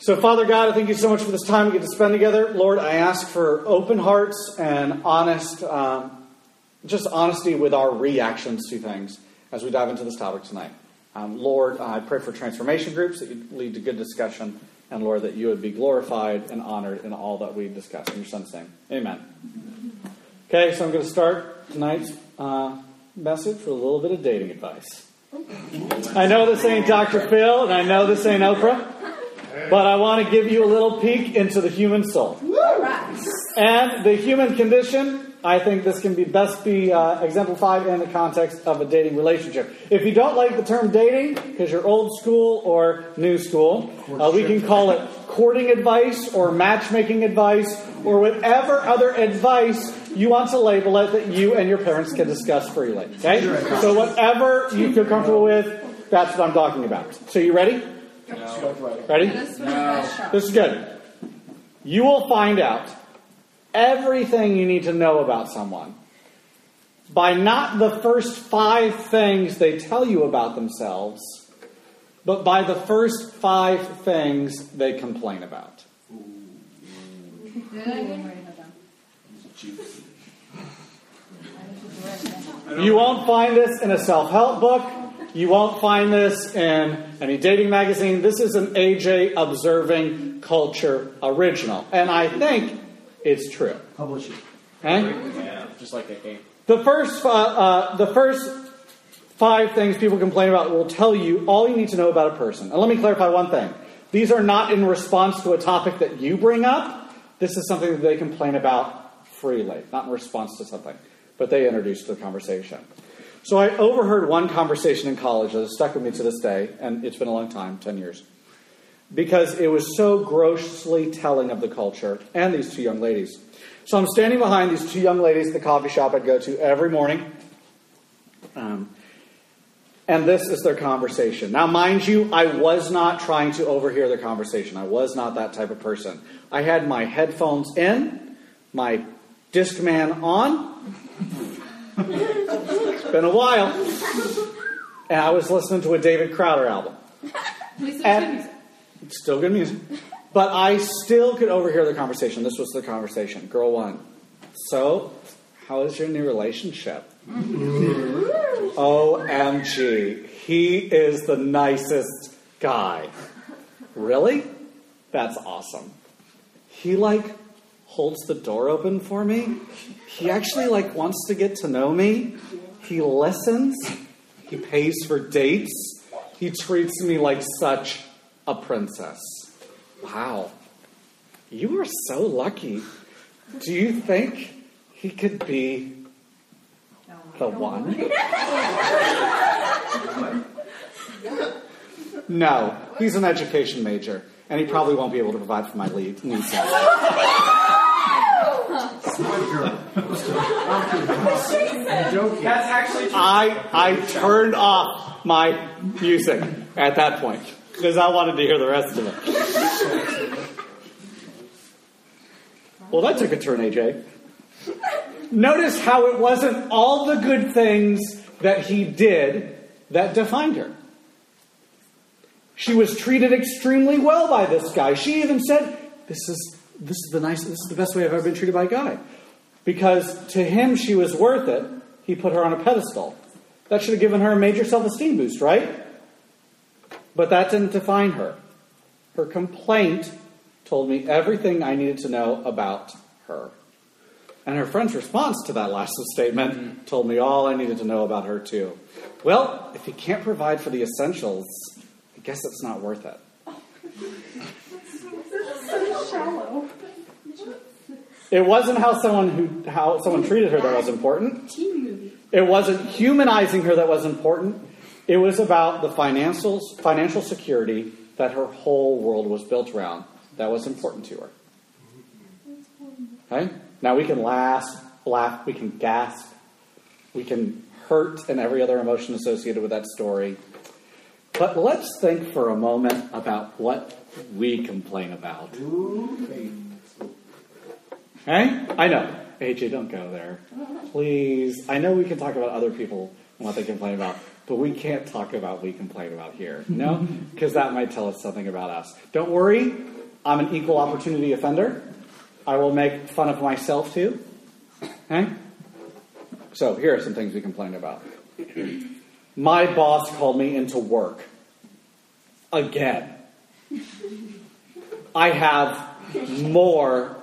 So, Father God, I thank you so much for this time we get to spend together. Lord, I ask for open hearts and honest, um, just honesty with our reactions to things as we dive into this topic tonight. Um, Lord, I pray for transformation groups that you lead to good discussion, and Lord, that you would be glorified and honored in all that we discuss. In your Son's name, Amen. Okay, so I'm going to start tonight's uh, message with a little bit of dating advice. I know this ain't Dr. Phil, and I know this ain't Oprah. But I want to give you a little peek into the human soul. And the human condition, I think this can be best be uh, exemplified in the context of a dating relationship. If you don't like the term dating, because you're old school or new school, uh, we can call it courting advice or matchmaking advice or whatever other advice you want to label it that you and your parents can discuss freely. Okay? So whatever you feel comfortable with, that's what I'm talking about. So you ready? No. Ready? No. This is good. You will find out everything you need to know about someone by not the first five things they tell you about themselves, but by the first five things they complain about. You won't find this in a self help book. You won't find this in any dating magazine. This is an AJ Observing Culture original. And I think it's true. Publish it. Okay? Yeah, just like that game. The first, uh, uh, the first five things people complain about will tell you all you need to know about a person. And let me clarify one thing. These are not in response to a topic that you bring up. This is something that they complain about freely, not in response to something, but they introduce the conversation. So I overheard one conversation in college that has stuck with me to this day, and it's been a long time 10 years because it was so grossly telling of the culture and these two young ladies. So I'm standing behind these two young ladies at the coffee shop I'd go to every morning. Um, and this is their conversation. Now, mind you, I was not trying to overhear their conversation. I was not that type of person. I had my headphones in, my Discman on. It's been a while. And I was listening to a David Crowder album. And it's still good music. But I still could overhear the conversation. This was the conversation. Girl one. So, how is your new relationship? OMG. He is the nicest guy. Really? That's awesome. He like holds the door open for me. He actually like wants to get to know me. He listens. He pays for dates. He treats me like such a princess. Wow. You are so lucky. Do you think he could be the one? No, he's an education major, and he probably won't be able to provide for my lead needs. That's actually I I turned off my music at that point because I wanted to hear the rest of it. Well, that took a turn, AJ. Notice how it wasn't all the good things that he did that defined her. She was treated extremely well by this guy. She even said, "This is this is the nice. This is the best way I've ever been treated by a guy." Because to him, she was worth it. He put her on a pedestal. That should have given her a major self-esteem boost, right? But that didn't define her. Her complaint told me everything I needed to know about her. And her friend's response to that last statement mm-hmm. told me all I needed to know about her, too. Well, if you can't provide for the essentials, I guess it's not worth it. So shallow. It wasn't how someone who how someone treated her that was important. It wasn't humanizing her that was important. It was about the financial financial security that her whole world was built around. That was important to her. Okay? Now we can laugh, laugh, we can gasp, we can hurt and every other emotion associated with that story. But let's think for a moment about what we complain about. Okay? I know. AJ, don't go there. Please. I know we can talk about other people and what they complain about. but we can't talk about what we complain about here. No? Because that might tell us something about us. Don't worry, I'm an equal opportunity offender. I will make fun of myself too. Okay? So here are some things we complain about. My boss called me into work. Again. I have more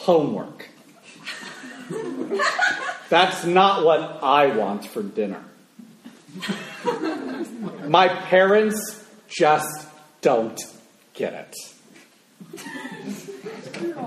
homework. That's not what I want for dinner. My parents just don't get it.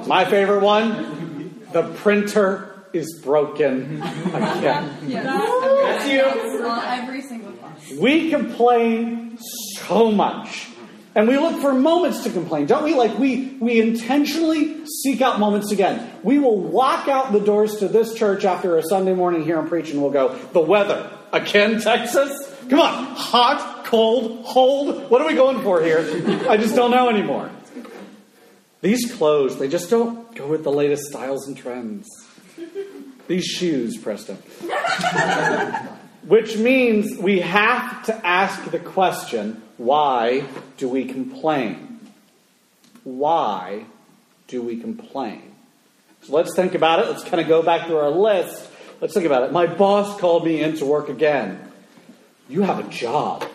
My favorite one the printer is broken again. That's you. Well, every single class. We complain so much. And we look for moments to complain, don't we? Like we we intentionally seek out moments again. We will walk out the doors to this church after a Sunday morning here and preach, and we'll go, the weather. Again, Texas? Come on. Hot, cold, hold. What are we going for here? I just don't know anymore. These clothes, they just don't go with the latest styles and trends. These shoes, Preston. Which means we have to ask the question why do we complain? Why do we complain? So let's think about it. Let's kind of go back through our list. Let's think about it. My boss called me in to work again. You have a job.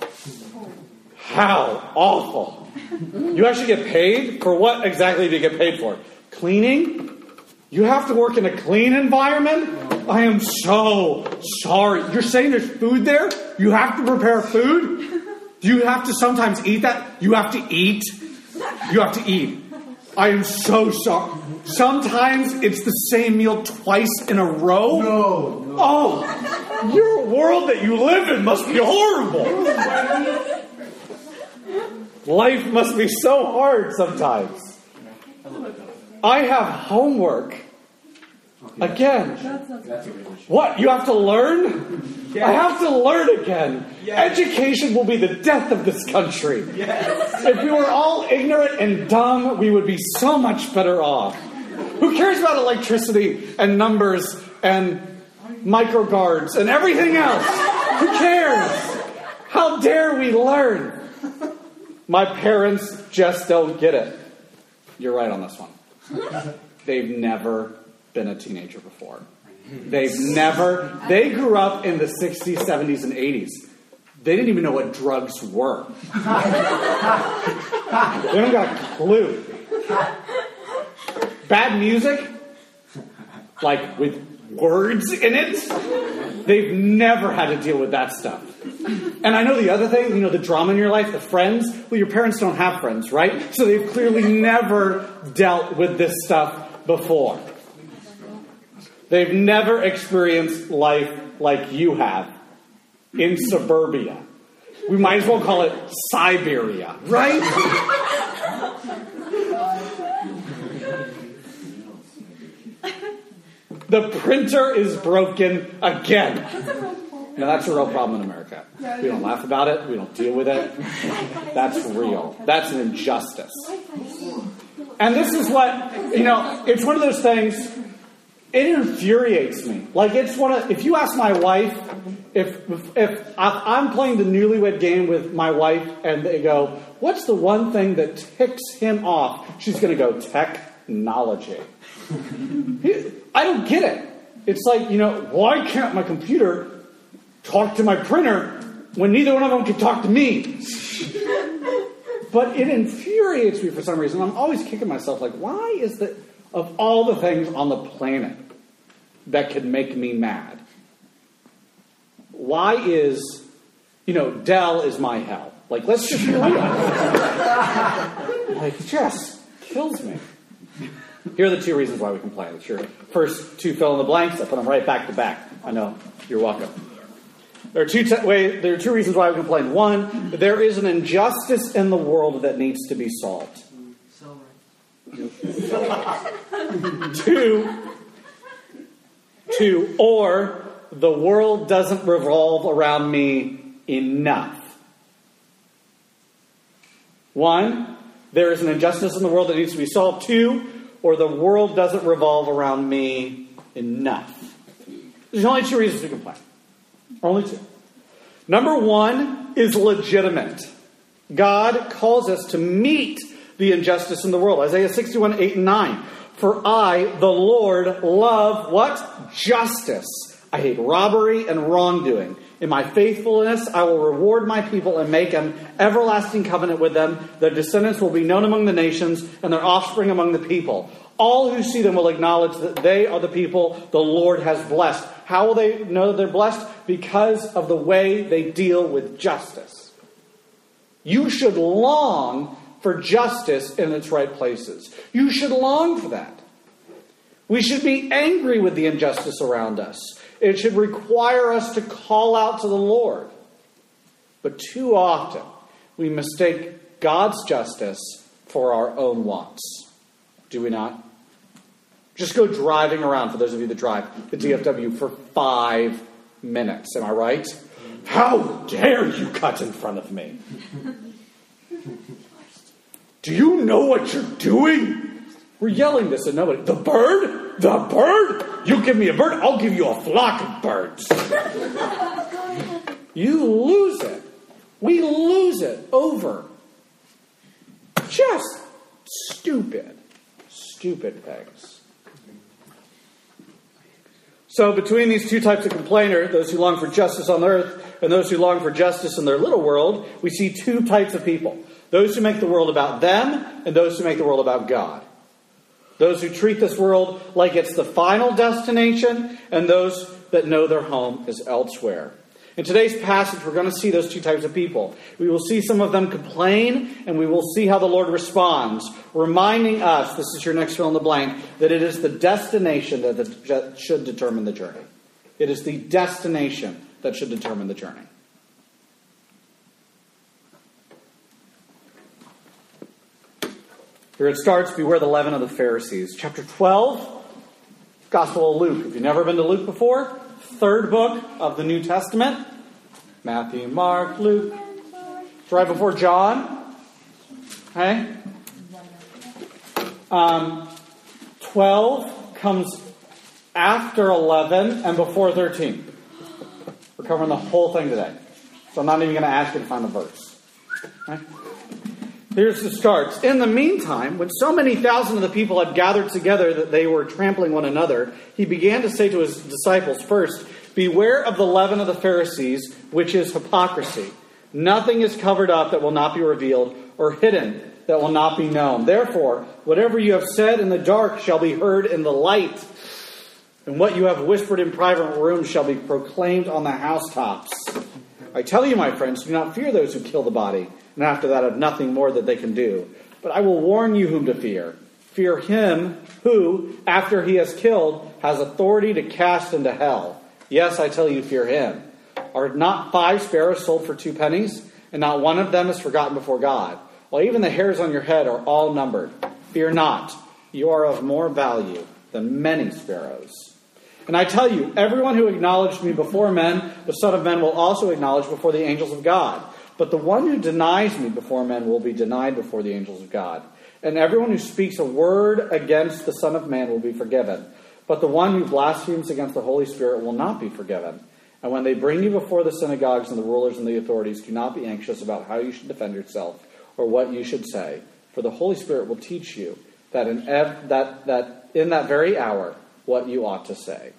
How awful. You actually get paid? For what exactly do you get paid for? Cleaning? You have to work in a clean environment? I am so sorry. You're saying there's food there? You have to prepare food? Do you have to sometimes eat that? You have to eat? You have to eat. I am so sorry. Sometimes it's the same meal twice in a row? No. Oh, your world that you live in must be horrible. Life must be so hard sometimes. I have homework. Again. What? You have to learn? I have to learn again. Education will be the death of this country. If we were all ignorant and dumb, we would be so much better off. Who cares about electricity and numbers and microguards and everything else? Who cares? How dare we learn? My parents just don't get it. You're right on this one. They've never been a teenager before. They've hmm. never, they grew up in the 60s, 70s, and 80s. They didn't even know what drugs were. they don't got a clue. Bad music, like with words in it, they've never had to deal with that stuff. And I know the other thing, you know, the drama in your life, the friends. Well, your parents don't have friends, right? So they've clearly never dealt with this stuff before. They've never experienced life like you have in suburbia. We might as well call it Siberia, right? the printer is broken again. Now, that's a real problem in America. We don't laugh about it, we don't deal with it. That's real. That's an injustice. And this is what, you know, it's one of those things, it infuriates me. Like, it's one of, if you ask my wife, if, if, if I'm playing the newlywed game with my wife and they go, what's the one thing that ticks him off? She's going to go, technology. I don't get it. It's like, you know, why can't my computer talk to my printer when neither one of them can talk to me? but it infuriates me for some reason. I'm always kicking myself, like, why is that, of all the things on the planet that could make me mad, why is, you know, Dell is my hell? Like, let's just be real. like, just kills me. Here are the two reasons why we complain. It's your first two fill in the blanks. I put them right back to back. I know. You're welcome. There are two te- way, there are two reasons why we complain. One, there is an injustice in the world that needs to be solved. Two, two, or the world doesn't revolve around me enough. One, there is an injustice in the world that needs to be solved. Two, or the world doesn't revolve around me enough. There's only two reasons to complain. Only two. Number one is legitimate. God calls us to meet the injustice in the world. Isaiah 61, 8 and 9. For I, the Lord, love what? Justice. I hate robbery and wrongdoing. In my faithfulness, I will reward my people and make an everlasting covenant with them. Their descendants will be known among the nations, and their offspring among the people. All who see them will acknowledge that they are the people the Lord has blessed. How will they know that they're blessed? Because of the way they deal with justice. You should long for justice in its right places. You should long for that. We should be angry with the injustice around us. It should require us to call out to the Lord. But too often, we mistake God's justice for our own wants. Do we not? Just go driving around, for those of you that drive, the DFW for five minutes. Am I right? How dare you cut in front of me? Do you know what you're doing? We're yelling this at nobody. The bird? The bird? You give me a bird, I'll give you a flock of birds. you lose it. We lose it over just stupid, stupid things. So, between these two types of complainer, those who long for justice on earth and those who long for justice in their little world, we see two types of people those who make the world about them and those who make the world about God. Those who treat this world like it's the final destination, and those that know their home is elsewhere. In today's passage, we're going to see those two types of people. We will see some of them complain, and we will see how the Lord responds, reminding us this is your next fill in the blank that it is the destination that should determine the journey. It is the destination that should determine the journey. Here it starts Beware the leaven of the Pharisees. Chapter 12, Gospel of Luke. If you've never been to Luke before, third book of the New Testament Matthew, Mark, Luke. It's right before John. Okay? Um, 12 comes after 11 and before 13. We're covering the whole thing today. So I'm not even going to ask you to find the verse. Okay? Here's the starts. In the meantime, when so many thousand of the people had gathered together that they were trampling one another, he began to say to his disciples, First, beware of the leaven of the Pharisees, which is hypocrisy. Nothing is covered up that will not be revealed, or hidden that will not be known. Therefore, whatever you have said in the dark shall be heard in the light, and what you have whispered in private rooms shall be proclaimed on the housetops. I tell you, my friends, do not fear those who kill the body and after that have nothing more that they can do. But I will warn you whom to fear. Fear him who, after he has killed, has authority to cast into hell. Yes, I tell you, fear him. Are not five sparrows sold for two pennies? And not one of them is forgotten before God. While even the hairs on your head are all numbered. Fear not, you are of more value than many sparrows. And I tell you, everyone who acknowledged me before men, the Son of Man will also acknowledge before the angels of God. But the one who denies me before men will be denied before the angels of God. And everyone who speaks a word against the Son of Man will be forgiven. But the one who blasphemes against the Holy Spirit will not be forgiven. And when they bring you before the synagogues and the rulers and the authorities, do not be anxious about how you should defend yourself or what you should say. For the Holy Spirit will teach you that in, ev- that, that in that very hour what you ought to say.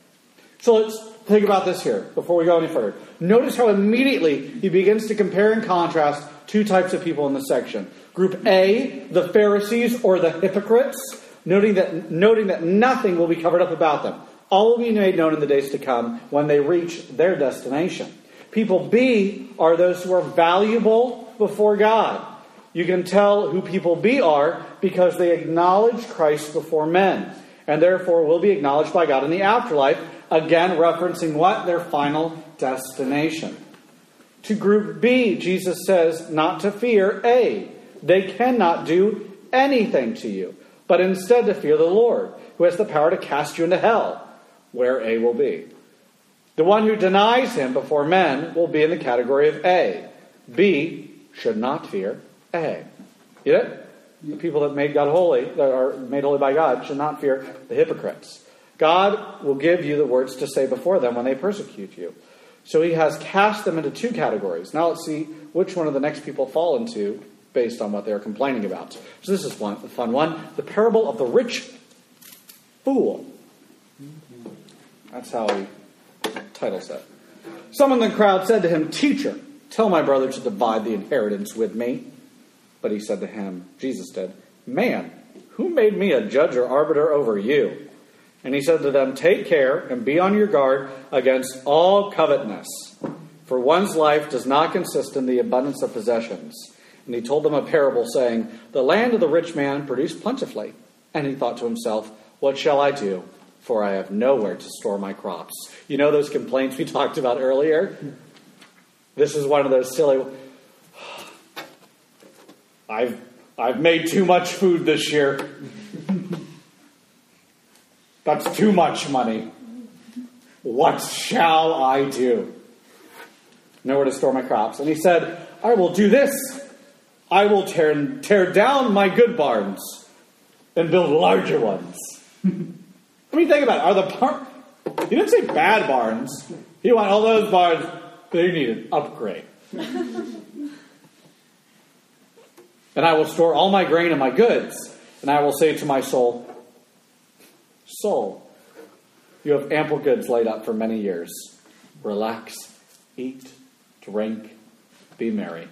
So let's think about this here before we go any further. Notice how immediately he begins to compare and contrast two types of people in this section. Group A, the Pharisees or the hypocrites, noting that, noting that nothing will be covered up about them. All will be made known in the days to come when they reach their destination. People B are those who are valuable before God. You can tell who people B are because they acknowledge Christ before men and therefore will be acknowledged by God in the afterlife Again, referencing what? Their final destination. To group B, Jesus says not to fear A. They cannot do anything to you, but instead to fear the Lord, who has the power to cast you into hell, where A will be. The one who denies him before men will be in the category of A. B should not fear A. Get it? The people that made God holy, that are made holy by God, should not fear the hypocrites. God will give you the words to say before them when they persecute you. So he has cast them into two categories. Now let's see which one of the next people fall into based on what they're complaining about. So this is one, a fun one. The parable of the rich fool. That's how he titles it. Someone in the crowd said to him, Teacher, tell my brother to divide the inheritance with me. But he said to him, Jesus did, Man, who made me a judge or arbiter over you? And he said to them, Take care and be on your guard against all covetousness, for one's life does not consist in the abundance of possessions. And he told them a parable, saying, The land of the rich man produced plentifully. And he thought to himself, What shall I do? For I have nowhere to store my crops. You know those complaints we talked about earlier? This is one of those silly. I've, I've made too much food this year. That's too much money. What shall I do? Nowhere to store my crops. And he said, I will do this. I will tear, tear down my good barns and build larger ones. I mean, think about it. Are the bar- He didn't say bad barns. He wanted all those barns, they need an upgrade. And I will store all my grain and my goods. And I will say to my soul, Soul, you have ample goods laid up for many years. Relax, eat, drink, be merry.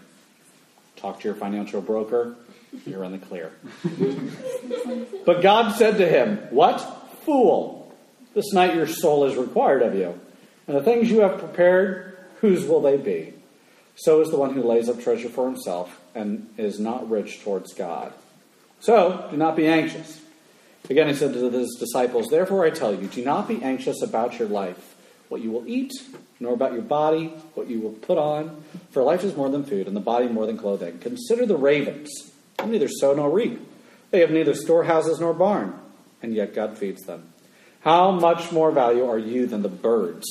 Talk to your financial broker. You're in the clear. but God said to him, What? Fool! This night your soul is required of you. And the things you have prepared, whose will they be? So is the one who lays up treasure for himself and is not rich towards God. So do not be anxious Again, he said to his disciples, Therefore I tell you, do not be anxious about your life, what you will eat, nor about your body, what you will put on. For life is more than food, and the body more than clothing. Consider the ravens. They neither sow nor reap. They have neither storehouses nor barn, and yet God feeds them. How much more value are you than the birds?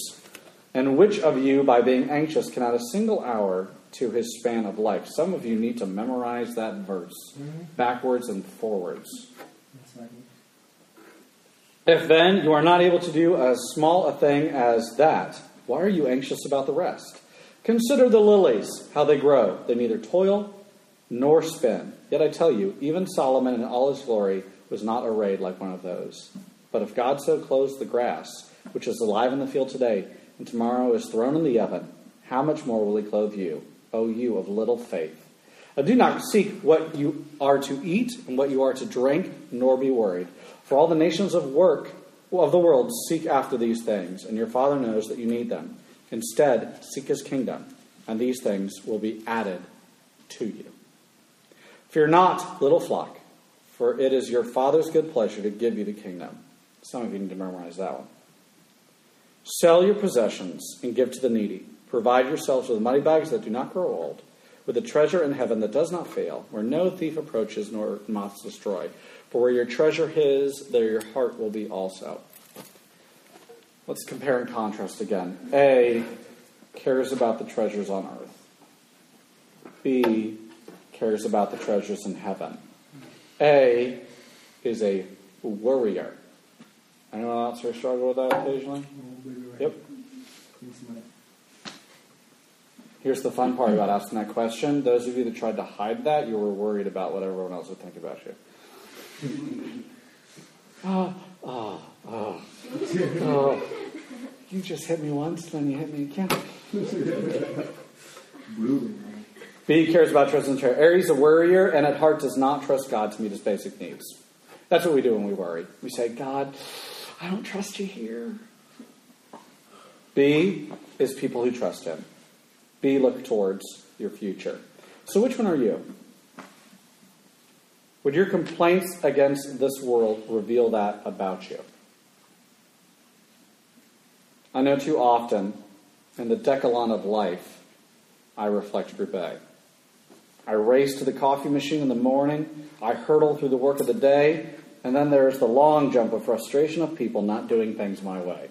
And which of you, by being anxious, can add a single hour to his span of life? Some of you need to memorize that verse mm-hmm. backwards and forwards. If then you are not able to do as small a thing as that, why are you anxious about the rest? Consider the lilies, how they grow. They neither toil nor spin. Yet I tell you, even Solomon in all his glory was not arrayed like one of those. But if God so clothes the grass, which is alive in the field today, and tomorrow is thrown in the oven, how much more will he clothe you, O you of little faith? Now do not seek what you are to eat and what you are to drink, nor be worried. For all the nations of work of the world seek after these things, and your Father knows that you need them. Instead, seek his kingdom, and these things will be added to you. Fear not, little flock, for it is your Father's good pleasure to give you the kingdom. Some of you need to memorize that one. Sell your possessions and give to the needy. Provide yourselves with money bags that do not grow old, with a treasure in heaven that does not fail, where no thief approaches nor moths destroy. For where your treasure is, there your heart will be also. Let's compare and contrast again. A cares about the treasures on earth. B cares about the treasures in heaven. A is a worrier. Anyone else here struggle with that occasionally? Yep. Here's the fun part about asking that question. Those of you that tried to hide that, you were worried about what everyone else would think about you oh, oh, oh, oh. You just hit me once, then you hit me again. B cares about trust and care. Aries a worrier and at heart does not trust God to meet his basic needs. That's what we do when we worry. We say, God, I don't trust you here. B is people who trust him. B look towards your future. So which one are you? Would your complaints against this world reveal that about you? I know too often in the decalon of life, I reflect group A. I race to the coffee machine in the morning, I hurtle through the work of the day, and then there's the long jump of frustration of people not doing things my way,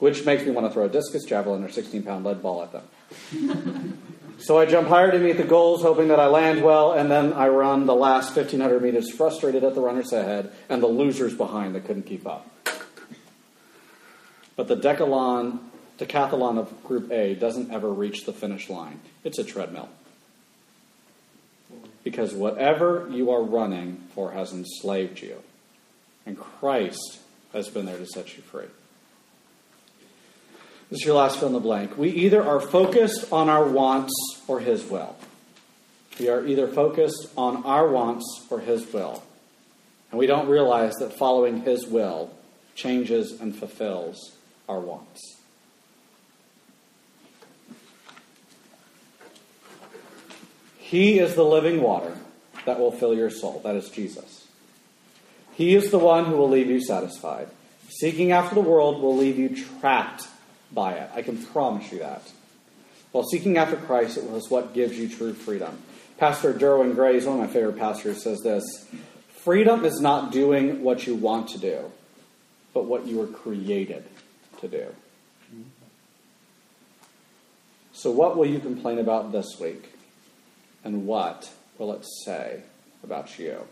which makes me want to throw a discus, javelin, or 16 pound lead ball at them. So I jump higher to meet the goals, hoping that I land well, and then I run the last 1,500 meters frustrated at the runners ahead and the losers behind that couldn't keep up. But the decalon decathlon of Group A doesn't ever reach the finish line. It's a treadmill. Because whatever you are running for has enslaved you, and Christ has been there to set you free. This is your last fill in the blank. We either are focused on our wants or His will. We are either focused on our wants or His will. And we don't realize that following His will changes and fulfills our wants. He is the living water that will fill your soul. That is Jesus. He is the one who will leave you satisfied. Seeking after the world will leave you trapped by it. I can promise you that. While seeking after Christ, it was what gives you true freedom. Pastor Derwin Gray's, one of my favorite pastors, says this Freedom is not doing what you want to do, but what you were created to do. So, what will you complain about this week? And what will it say about you?